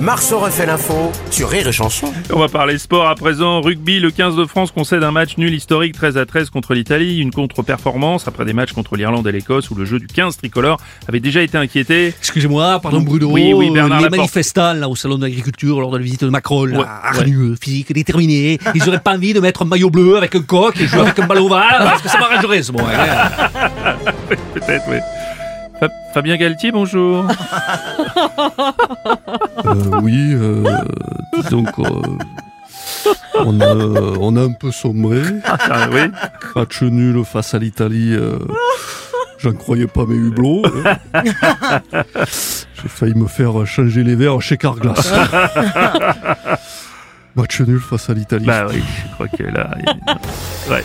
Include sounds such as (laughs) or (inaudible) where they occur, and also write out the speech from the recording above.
Marceau refait l'info sur Rire et Chanson. On va parler sport à présent. Rugby, le 15 de France concède un match nul historique 13 à 13 contre l'Italie. Une contre-performance après des matchs contre l'Irlande et l'Écosse où le jeu du 15 tricolore avait déjà été inquiété. Excusez-moi, pardon Bruno. Oui, oui, Bernard Les manifestants là au salon de l'agriculture lors de la visite de Macron, là, Ouais, hargneux, physique, déterminé. Ils auraient pas envie de mettre un maillot bleu avec un coq et jouer avec un ballon ovale parce que ça m'arrangerait ce moment. (laughs) Peut-être, oui. Fa- Fabien Galtier, bonjour. (laughs) Euh, oui, euh, disons qu'on on a, on a un peu sombré. Ah, oui. Match nul face à l'Italie. euh, J'en croyais pas mes hublots. hein. J'ai failli me faire changer les verres chez Carglass. (laughs) Match nul face à l'Italie. Bah oui, je crois que là. Ouais.